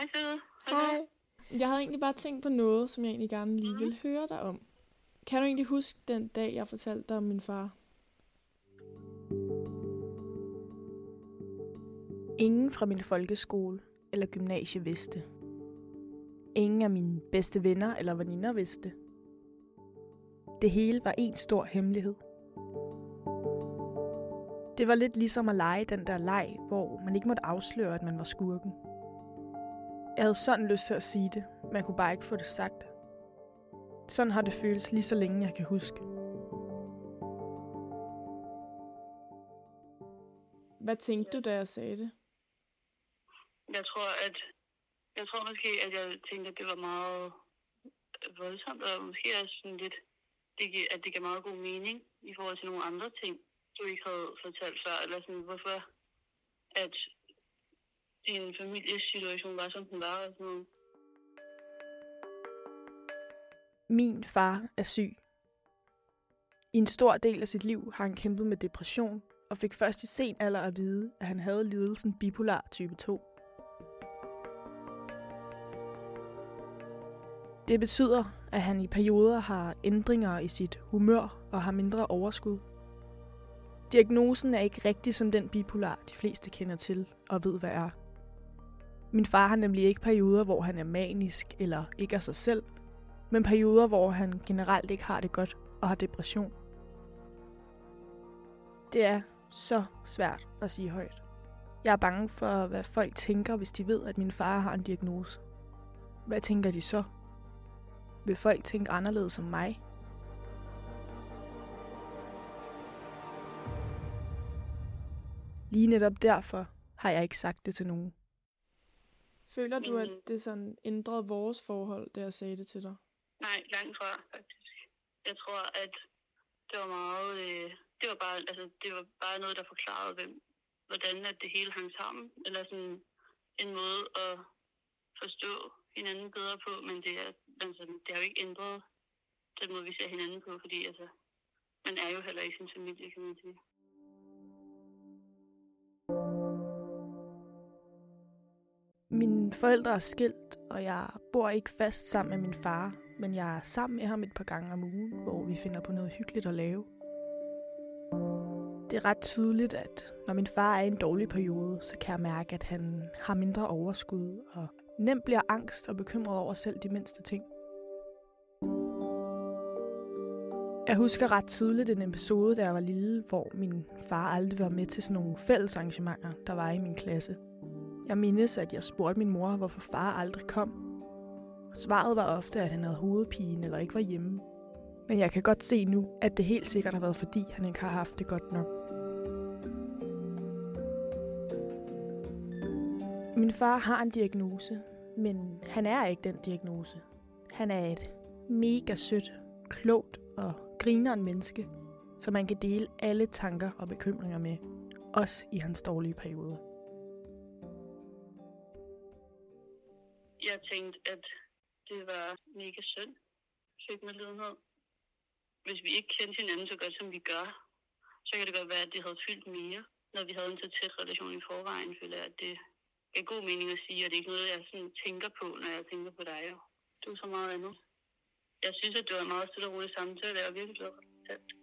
Hej, Søde. Hej. Jeg havde egentlig bare tænkt på noget, som jeg egentlig gerne lige ville høre dig om. Kan du egentlig huske den dag, jeg fortalte dig om min far? Ingen fra min folkeskole eller gymnasie vidste. Ingen af mine bedste venner eller veninder vidste. Det hele var en stor hemmelighed. Det var lidt ligesom at lege den der leg, hvor man ikke måtte afsløre, at man var skurken. Jeg havde sådan lyst til at sige det, men jeg kunne bare ikke få det sagt. Sådan har det føles lige så længe, jeg kan huske. Hvad tænkte du, da jeg sagde det? Jeg tror, at jeg tror måske, at jeg tænkte, at det var meget voldsomt, og måske også sådan lidt, det, gi- at det gav meget god mening i forhold til nogle andre ting, du ikke havde fortalt før, eller sådan, hvorfor at din familiesituation var, som den var, og sådan noget. Min far er syg. I en stor del af sit liv har han kæmpet med depression, og fik først i sen alder at vide, at han havde lidelsen bipolar type 2. Det betyder, at han i perioder har ændringer i sit humør og har mindre overskud. Diagnosen er ikke rigtig som den bipolar, de fleste kender til og ved, hvad er. Min far har nemlig ikke perioder, hvor han er manisk eller ikke er sig selv, men perioder, hvor han generelt ikke har det godt og har depression. Det er så svært at sige højt. Jeg er bange for, hvad folk tænker, hvis de ved, at min far har en diagnose. Hvad tænker de så? Vil folk tænke anderledes om mig? Lige netop derfor har jeg ikke sagt det til nogen. Føler du, at Mm. det sådan ændrede vores forhold, da jeg sagde det til dig? Nej, langt fra, faktisk. Jeg tror, at det var meget... Øh, det var bare, altså, det var bare noget, der forklarede, hvem, hvordan at det hele hang sammen. Eller sådan en måde at forstå hinanden bedre på, men det, er, altså, det har jo ikke ændret den måde, vi ser hinanden på, fordi altså, man er jo heller ikke sin familie, kan man sige. Mine forældre er skilt, og jeg bor ikke fast sammen med min far, men jeg er sammen med ham et par gange om ugen, hvor vi finder på noget hyggeligt at lave. Det er ret tydeligt, at når min far er i en dårlig periode, så kan jeg mærke, at han har mindre overskud og nemt bliver angst og bekymret over selv de mindste ting. Jeg husker ret tydeligt en episode, da jeg var lille, hvor min far aldrig var med til sådan nogle fælles arrangementer, der var i min klasse. Jeg mindes, at jeg spurgte min mor, hvorfor far aldrig kom. Svaret var ofte, at han havde hovedpine eller ikke var hjemme. Men jeg kan godt se nu, at det helt sikkert har været fordi, han ikke har haft det godt nok. Min far har en diagnose, men han er ikke den diagnose. Han er et mega sødt, klogt og grineren menneske, som man kan dele alle tanker og bekymringer med, også i hans dårlige perioder. Jeg tænkte, at det var mega synd. Fik med lidenhed. Hvis vi ikke kendte hinanden så godt, som vi gør, så kan det godt være, at det havde fyldt mere. Når vi havde en så tæt relation i forvejen, føler jeg, at det er god mening at sige, og det er ikke noget, jeg sådan tænker på, når jeg tænker på dig. Jo. Du er så meget andet. Jeg synes, at det var en meget stille og rolig samtale, og jeg er virkelig glad for det.